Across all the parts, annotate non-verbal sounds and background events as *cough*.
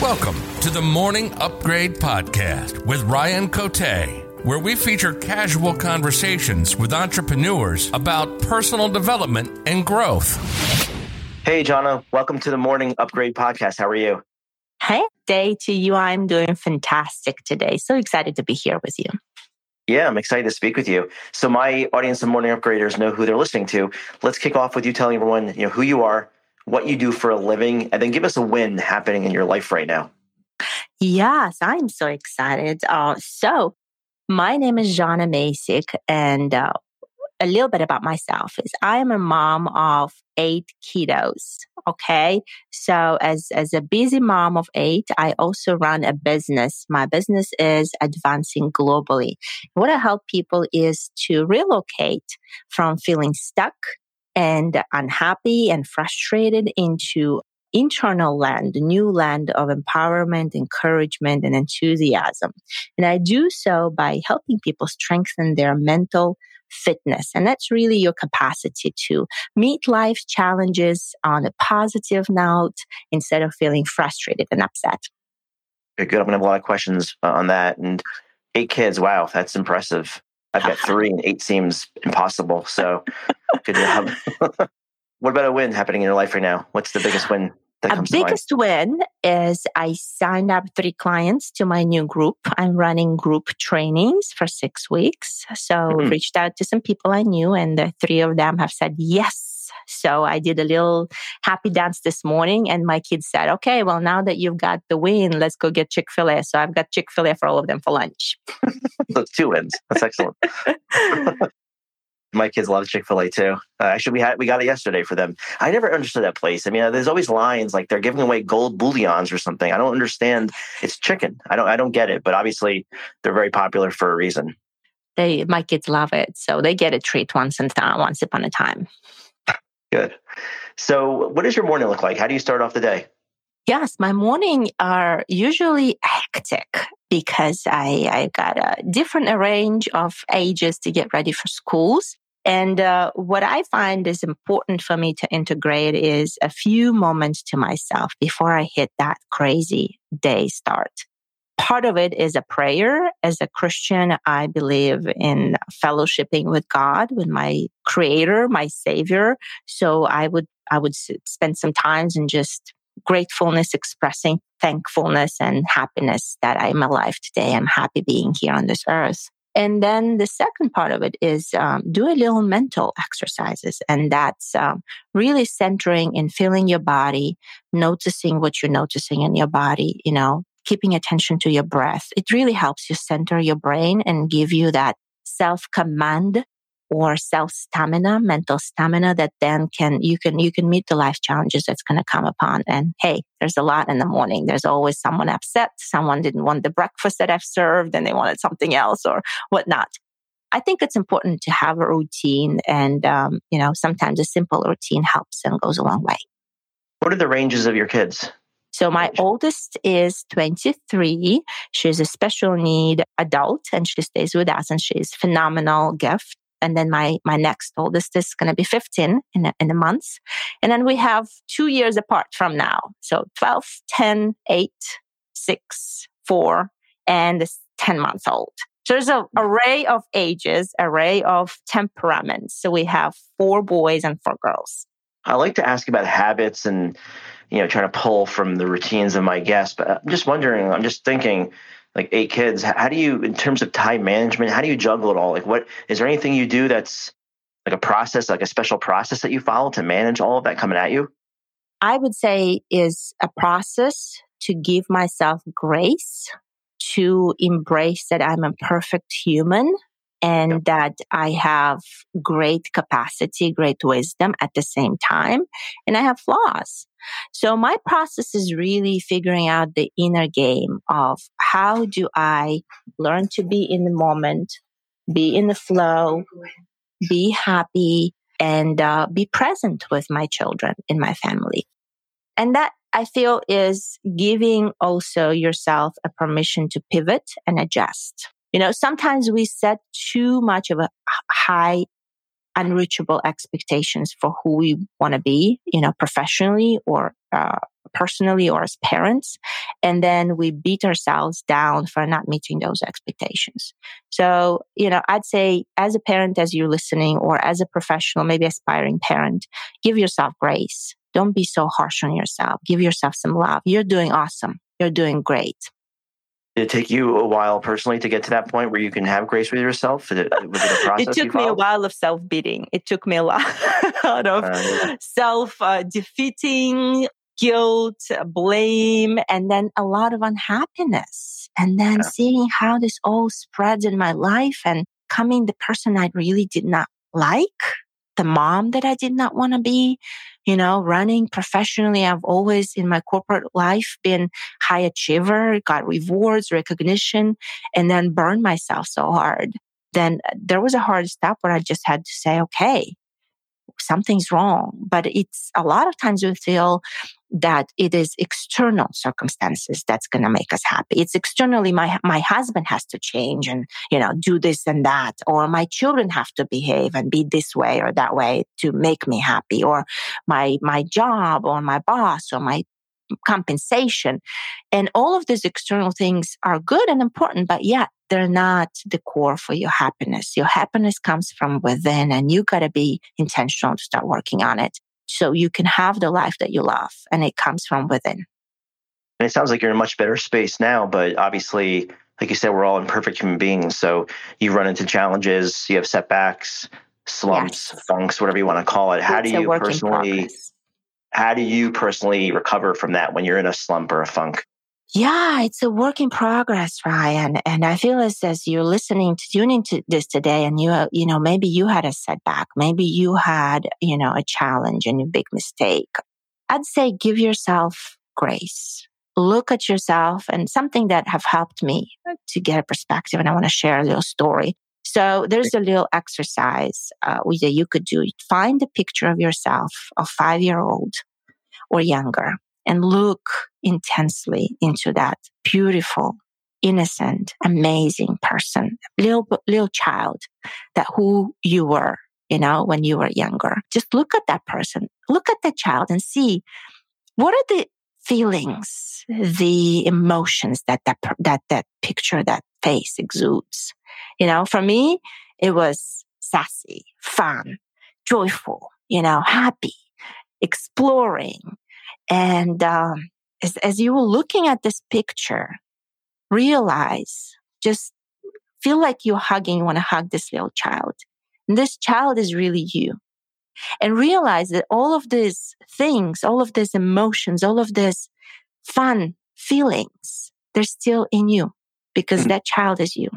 Welcome to the Morning Upgrade Podcast with Ryan Cote, where we feature casual conversations with entrepreneurs about personal development and growth. Hey, Janna, welcome to the Morning Upgrade Podcast. How are you? Hey, day to you. I'm doing fantastic today. So excited to be here with you. Yeah, I'm excited to speak with you. So my audience of morning upgraders know who they're listening to. Let's kick off with you telling everyone, you know, who you are, what you do for a living, and then give us a win happening in your life right now. Yes, I'm so excited. Uh, so my name is Janna Macik, and uh, a little bit about myself is I am a mom of eight kiddos. Okay. So as, as a busy mom of eight, I also run a business. My business is advancing globally. What I help people is to relocate from feeling stuck and unhappy and frustrated into internal land, new land of empowerment, encouragement, and enthusiasm. And I do so by helping people strengthen their mental, fitness. And that's really your capacity to meet life challenges on a positive note instead of feeling frustrated and upset. Very good. I'm going to have a lot of questions uh, on that. And eight kids. Wow, that's impressive. I've got *laughs* three and eight seems impossible. So good job. *laughs* what about a win happening in your life right now? What's the biggest win That a biggest win is I signed up three clients to my new group. I'm running group trainings for six weeks. So mm-hmm. reached out to some people I knew and the three of them have said yes. So I did a little happy dance this morning and my kids said, okay, well, now that you've got the win, let's go get Chick-fil-A. So I've got Chick-fil-A for all of them for lunch. *laughs* Those two wins. That's excellent. *laughs* My kids love Chick Fil A too. Uh, actually, we had we got it yesterday for them. I never understood that place. I mean, there's always lines like they're giving away gold bullions or something. I don't understand. It's chicken. I don't I don't get it. But obviously, they're very popular for a reason. They my kids love it, so they get a treat once and uh, once upon a time. Good. So, what does your morning look like? How do you start off the day? Yes, my morning are usually hectic because I, I got a different range of ages to get ready for schools. And uh, what I find is important for me to integrate is a few moments to myself before I hit that crazy day start. Part of it is a prayer. As a Christian, I believe in fellowshipping with God, with my creator, my savior. So I would, I would spend some times and just gratefulness, expressing thankfulness and happiness that I'm alive today. I'm happy being here on this earth. And then the second part of it is um, do a little mental exercises. And that's um, really centering and feeling your body, noticing what you're noticing in your body, you know, keeping attention to your breath. It really helps you center your brain and give you that self command or self stamina, mental stamina that then can, you can, you can meet the life challenges that's going to come upon. And hey, there's a lot in the morning. There's always someone upset. Someone didn't want the breakfast that I've served and they wanted something else or whatnot. I think it's important to have a routine and, um, you know, sometimes a simple routine helps and goes a long way. What are the ranges of your kids? So my oldest is 23. She's a special need adult and she stays with us and she's phenomenal gift. And then my my next oldest is going to be 15 in a, in a month. And then we have two years apart from now. So 12 10 8 6 4 and 10 months old. So there's an hmm. array of ages array of temperaments. So we have four boys and four girls. I like to ask about habits and you know trying to pull from the routines of my guests. But i'm just wondering i'm just thinking like eight kids how do you in terms of time management how do you juggle it all? Like what is there anything you do that's like a process like a special process that you follow to manage all of that coming at you? I would say is a process to give myself grace to embrace that i'm a perfect human and that I have great capacity, great wisdom at the same time, and I have flaws. So my process is really figuring out the inner game of how do I learn to be in the moment, be in the flow, be happy, and uh, be present with my children in my family. And that I feel is giving also yourself a permission to pivot and adjust. You know, sometimes we set too much of a high, unreachable expectations for who we want to be, you know, professionally or uh, personally or as parents. And then we beat ourselves down for not meeting those expectations. So, you know, I'd say as a parent, as you're listening or as a professional, maybe aspiring parent, give yourself grace. Don't be so harsh on yourself. Give yourself some love. You're doing awesome. You're doing great. Did it take you a while personally to get to that point where you can have grace with yourself? Was it, it a process? it took me a while *laughs* of self beating. It took me a lot of uh, self uh, defeating, guilt, blame, and then a lot of unhappiness. And then yeah. seeing how this all spreads in my life and coming the person I really did not like, the mom that I did not want to be, you know, running professionally. I've always in my corporate life been high achiever, got rewards, recognition, and then burned myself so hard. Then uh, there was a hard step where I just had to say, okay, something's wrong. But it's a lot of times we feel that it is external circumstances that's going to make us happy. It's externally my my husband has to change and you know do this and that or my children have to behave and be this way or that way to make me happy or my my job or my boss or my compensation and all of these external things are good and important but yet they're not the core for your happiness. Your happiness comes from within and you got to be intentional to start working on it so you can have the life that you love and it comes from within. And it sounds like you're in a much better space now, but obviously, like you said, we're all imperfect human beings. So you run into challenges, you have setbacks, slumps, yes. funks, whatever you want to call it. How it's do you personally how do you personally recover from that when you're in a slump or a funk? Yeah, it's a work in progress, Ryan. And I feel as, as you're listening to tuning to this today and you, you know, maybe you had a setback. Maybe you had, you know, a challenge and a big mistake. I'd say give yourself grace. Look at yourself and something that have helped me to get a perspective. And I want to share a little story. So there's a little exercise uh, that you could do. Find a picture of yourself, a five year old or younger and look intensely into that beautiful, innocent, amazing person, little, little child that who you were, you know, when you were younger. Just look at that person, look at that child and see what are the feelings, the emotions that that, that, that picture, that face exudes. You know, for me, it was sassy, fun, joyful, you know, happy, exploring, and um, as, as you were looking at this picture, realize, just feel like you're hugging, you want to hug this little child. And this child is really you. And realize that all of these things, all of these emotions, all of these fun feelings, they're still in you because mm-hmm. that child is you.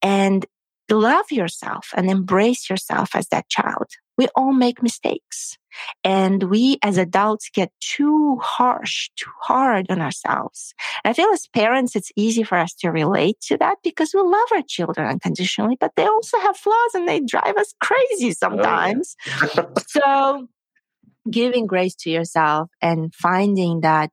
And love yourself and embrace yourself as that child. We all make mistakes. And we as adults get too harsh, too hard on ourselves. And I feel as parents, it's easy for us to relate to that because we love our children unconditionally, but they also have flaws and they drive us crazy sometimes. Oh, yeah. *laughs* so giving grace to yourself and finding that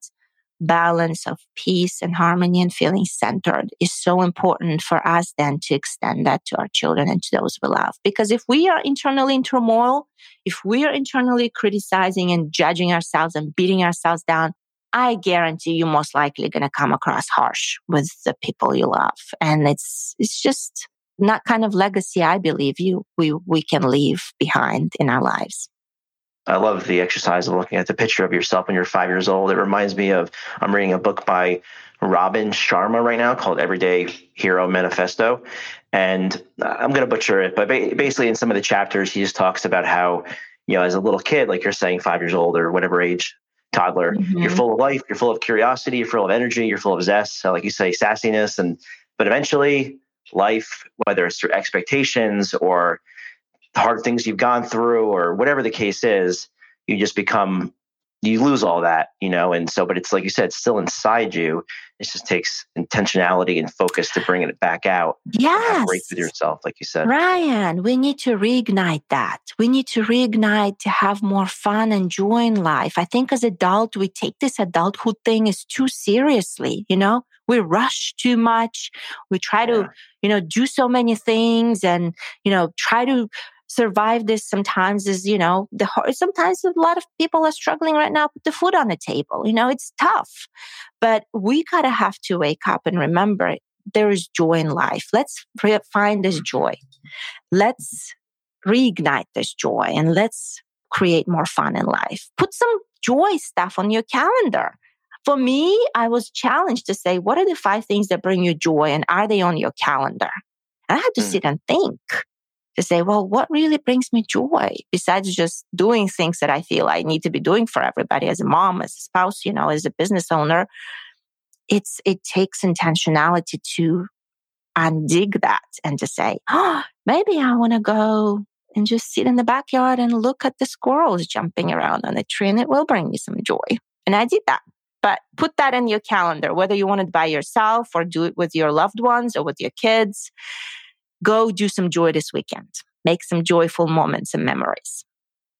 balance of peace and harmony and feeling centered is so important for us then to extend that to our children and to those we love. Because if we are internally in turmoil, if we are internally criticizing and judging ourselves and beating ourselves down, I guarantee you most likely going to come across harsh with the people you love. And it's, it's just not kind of legacy I believe you, we, we can leave behind in our lives. I love the exercise of looking at the picture of yourself when you're five years old. It reminds me of I'm reading a book by Robin Sharma right now called Everyday Hero Manifesto. And I'm going to butcher it, but basically, in some of the chapters, he just talks about how, you know, as a little kid, like you're saying, five years old or whatever age, toddler, mm-hmm. you're full of life, you're full of curiosity, you're full of energy, you're full of zest. So, like you say, sassiness. And, but eventually, life, whether it's through expectations or hard things you've gone through or whatever the case is, you just become you lose all that, you know, and so, but it's like you said, it's still inside you. It just takes intentionality and focus to bring it back out. Yes. Break with yourself, like you said. Ryan, we need to reignite that. We need to reignite to have more fun and joy in life. I think as adult, we take this adulthood thing is too seriously, you know, we rush too much. We try yeah. to, you know, do so many things and, you know, try to survive this sometimes is, you know, the sometimes a lot of people are struggling right now put the food on the table. You know, it's tough, but we gotta have to wake up and remember there is joy in life. Let's find this joy. Let's reignite this joy and let's create more fun in life. Put some joy stuff on your calendar. For me, I was challenged to say, what are the five things that bring you joy and are they on your calendar? And I had to mm. sit and think to say, well, what really brings me joy besides just doing things that I feel I need to be doing for everybody as a mom, as a spouse, you know, as a business owner? It's, it takes intentionality to undig that and to say, oh, maybe I want to go and just sit in the backyard and look at the squirrels jumping around on the tree and it will bring me some joy. And I did that. But put that in your calendar, whether you want it by yourself or do it with your loved ones or with your kids. Go do some joy this weekend. Make some joyful moments and memories.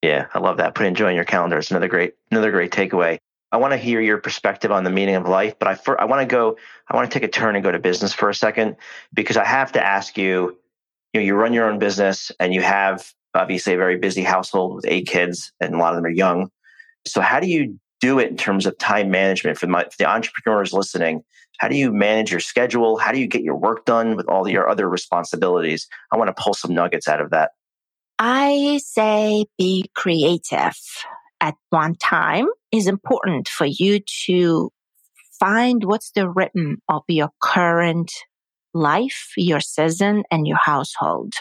Yeah, I love that. Put joy in your calendar. It's another great, another great takeaway. I want to hear your perspective on the meaning of life, but I, for, I want to go, I want to take a turn and go to business for a second because I have to ask you, you know, you run your own business and you have obviously a very busy household with eight kids and a lot of them are young. So how do you do it in terms of time management for, my, for the entrepreneurs listening? How do you manage your schedule? How do you get your work done with all your other responsibilities? I want to pull some nuggets out of that. I say be creative at one time is important for you to find what's the rhythm of your current life, your season, and your household.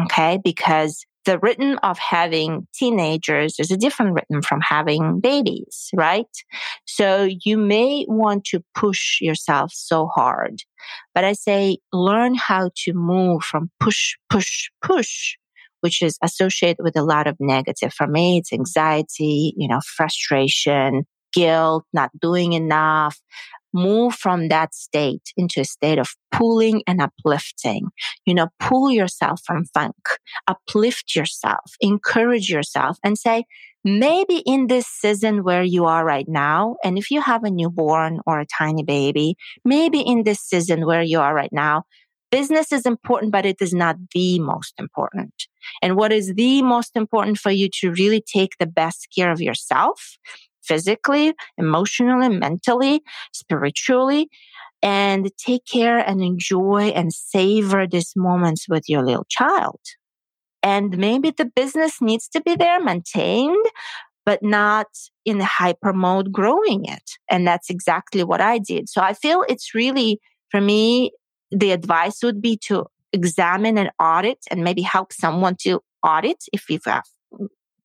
Okay. Because the rhythm of having teenagers is a different rhythm from having babies, right? So you may want to push yourself so hard, but I say learn how to move from push, push, push, which is associated with a lot of negative. For me, it's anxiety, you know, frustration, guilt, not doing enough, move from that state into a state of pulling and uplifting. You know, pull yourself from funk, uplift yourself, encourage yourself and say, maybe in this season where you are right now, and if you have a newborn or a tiny baby, maybe in this season where you are right now, business is important, but it is not the most important. And what is the most important for you to really take the best care of yourself physically, emotionally, mentally, spiritually, and take care and enjoy and savor these moments with your little child. And maybe the business needs to be there, maintained, but not in hyper mode growing it. And that's exactly what I did. So I feel it's really, for me, the advice would be to examine and audit and maybe help someone to audit if you have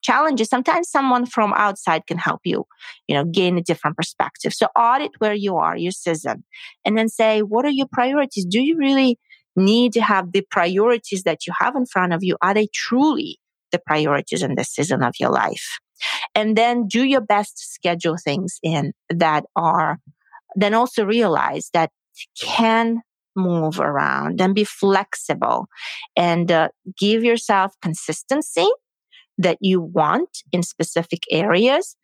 challenges, sometimes someone from outside can help you, you know, gain a different perspective. So audit where you are, your season, and then say, what are your priorities? Do you really need to have the priorities that you have in front of you? Are they truly the priorities in the season of your life? And then do your best to schedule things in that are, then also realize that can move around and be flexible and uh, give yourself consistency that you want in specific areas.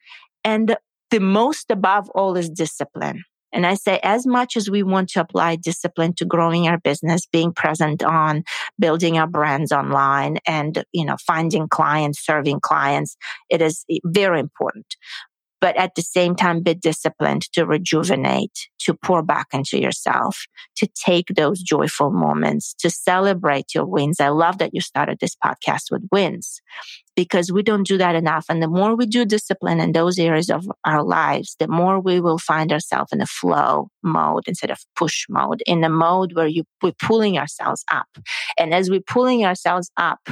And the most above all is discipline. And I say, as much as we want to apply discipline to growing our business, being present on building our brands online and, you know, finding clients, serving clients, it is very important but at the same time, be disciplined to rejuvenate, to pour back into yourself, to take those joyful moments, to celebrate your wins. I love that you started this podcast with wins because we don't do that enough. And the more we do discipline in those areas of our lives, the more we will find ourselves in a flow mode instead of push mode, in a mode where you, we're pulling ourselves up. And as we're pulling ourselves up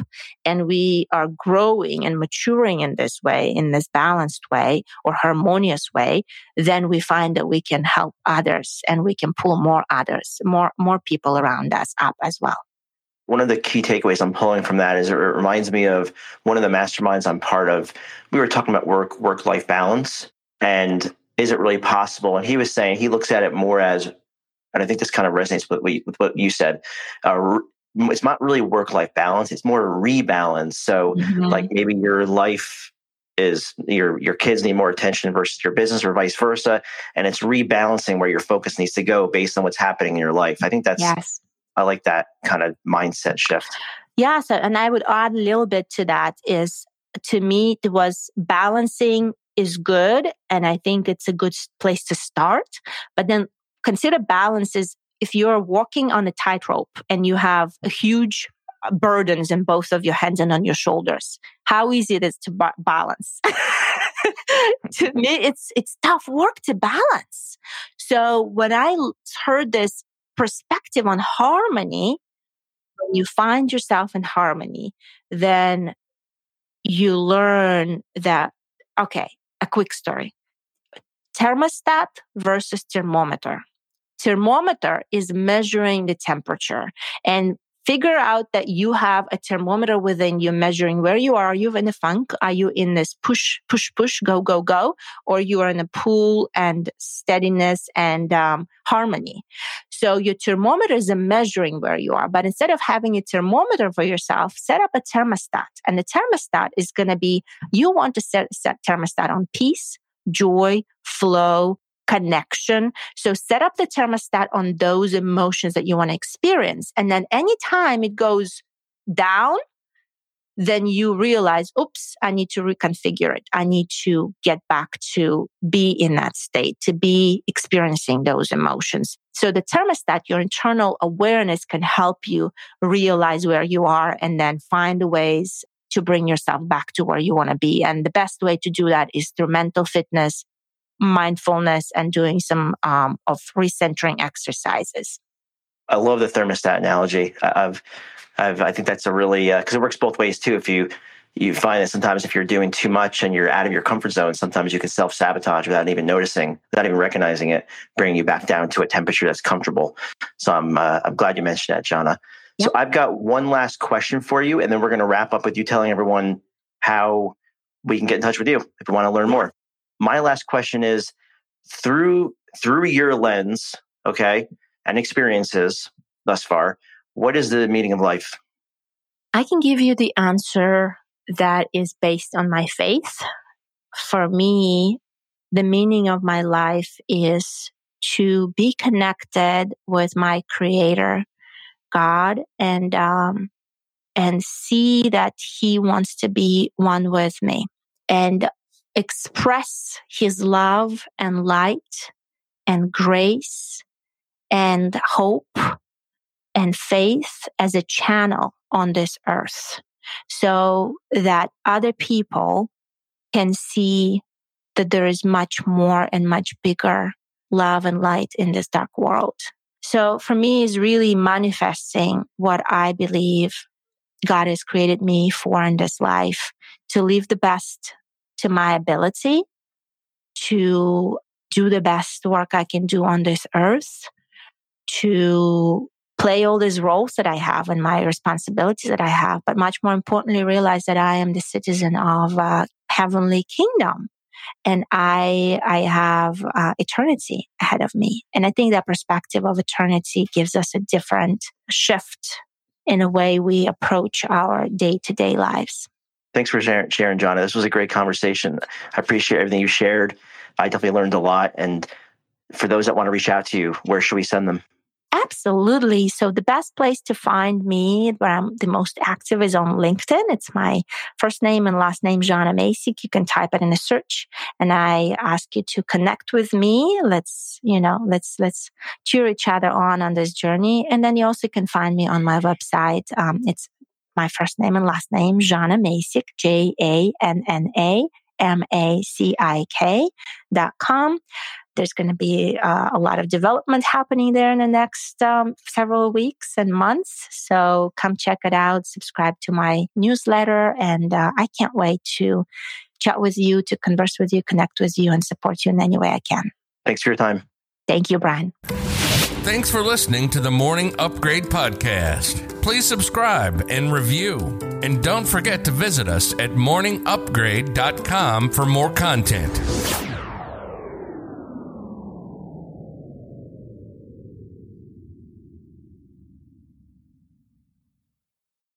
and we are growing and maturing in this way, in this balanced way or harmonious way, then we find that we can help others and we can pull more others, more, more people around us up as well one of the key takeaways I'm pulling from that is it reminds me of one of the masterminds I'm part of. We were talking about work work life balance and is it really possible? And he was saying he looks at it more as, and I think this kind of resonates with what you, with what you said. Uh, it's not really work life balance; it's more rebalance. So, mm-hmm. like maybe your life is your your kids need more attention versus your business, or vice versa, and it's rebalancing where your focus needs to go based on what's happening in your life. I think that's yes I like that kind of mindset shift. Yeah. So, and I would add a little bit to that is to me, it was balancing is good. And I think it's a good place to start. But then consider balance is if you're walking on a tightrope and you have a huge uh, burdens in both of your hands and on your shoulders, how easy it is to ba- balance. *laughs* to me, it's, it's tough work to balance. So when I heard this perspective on harmony, when you find yourself in harmony, then you learn that, okay, a quick story. Thermostat versus thermometer. Thermometer is measuring the temperature and figure out that you have a thermometer within you measuring where you are. Are you in a funk? Are you in this push, push, push, go, go, go? Or you are in a pool and steadiness and um, harmony. So your thermometer is measuring where you are. But instead of having a thermometer for yourself, set up a thermostat. And the thermostat is going to be, you want to set, set thermostat on peace, joy, flow, connection. So set up the thermostat on those emotions that you want to experience. And then anytime it goes down, then you realize, oops, I need to reconfigure it. I need to get back to be in that state, to be experiencing those emotions. So the thermostat, your internal awareness can help you realize where you are and then find ways to bring yourself back to where you want to be. And the best way to do that is through mental fitness, mindfulness and doing some um, of recentering exercises. I love the thermostat analogy. I've, I've, I think that's a really because uh, it works both ways too. If you you find that sometimes if you're doing too much and you're out of your comfort zone, sometimes you can self sabotage without even noticing, without even recognizing it, bringing you back down to a temperature that's comfortable. So I'm uh, I'm glad you mentioned that, Janna. Yep. So I've got one last question for you, and then we're going to wrap up with you telling everyone how we can get in touch with you if you want to learn more my last question is through through your lens, okay, and experiences thus far, what is the meaning of life? I can give you the answer that is based on my faith. For me, the meaning of my life is to be connected with my creator, God, and, um, and see that he wants to be one with me. And express his love and light and grace and hope and faith as a channel on this earth so that other people can see that there is much more and much bigger love and light in this dark world. So for me is really manifesting what I believe God has created me for in this life to live the best to my ability to do the best work I can do on this earth, to play all these roles that I have and my responsibilities that I have, but much more importantly, realize that I am the citizen of a heavenly kingdom and I, I have uh, eternity ahead of me. And I think that perspective of eternity gives us a different shift in a way we approach our day to day lives. Thanks for sharing, Janna. This was a great conversation. I appreciate everything you shared. I definitely learned a lot. And for those that want to reach out to you, where should we send them? Absolutely. So the best place to find me, where I'm the most active, is on LinkedIn. It's my first name and last name, Janna Macik. You can type it in a search, and I ask you to connect with me. Let's, you know, let's let's cheer each other on on this journey. And then you also can find me on my website. Um, it's my first name and last name, Janna Macik, J A N N A M A C I K dot com. There's going to be uh, a lot of development happening there in the next um, several weeks and months. So come check it out, subscribe to my newsletter, and uh, I can't wait to chat with you, to converse with you, connect with you, and support you in any way I can. Thanks for your time. Thank you, Brian. Thanks for listening to the Morning Upgrade Podcast. Please subscribe and review. And don't forget to visit us at morningupgrade.com for more content.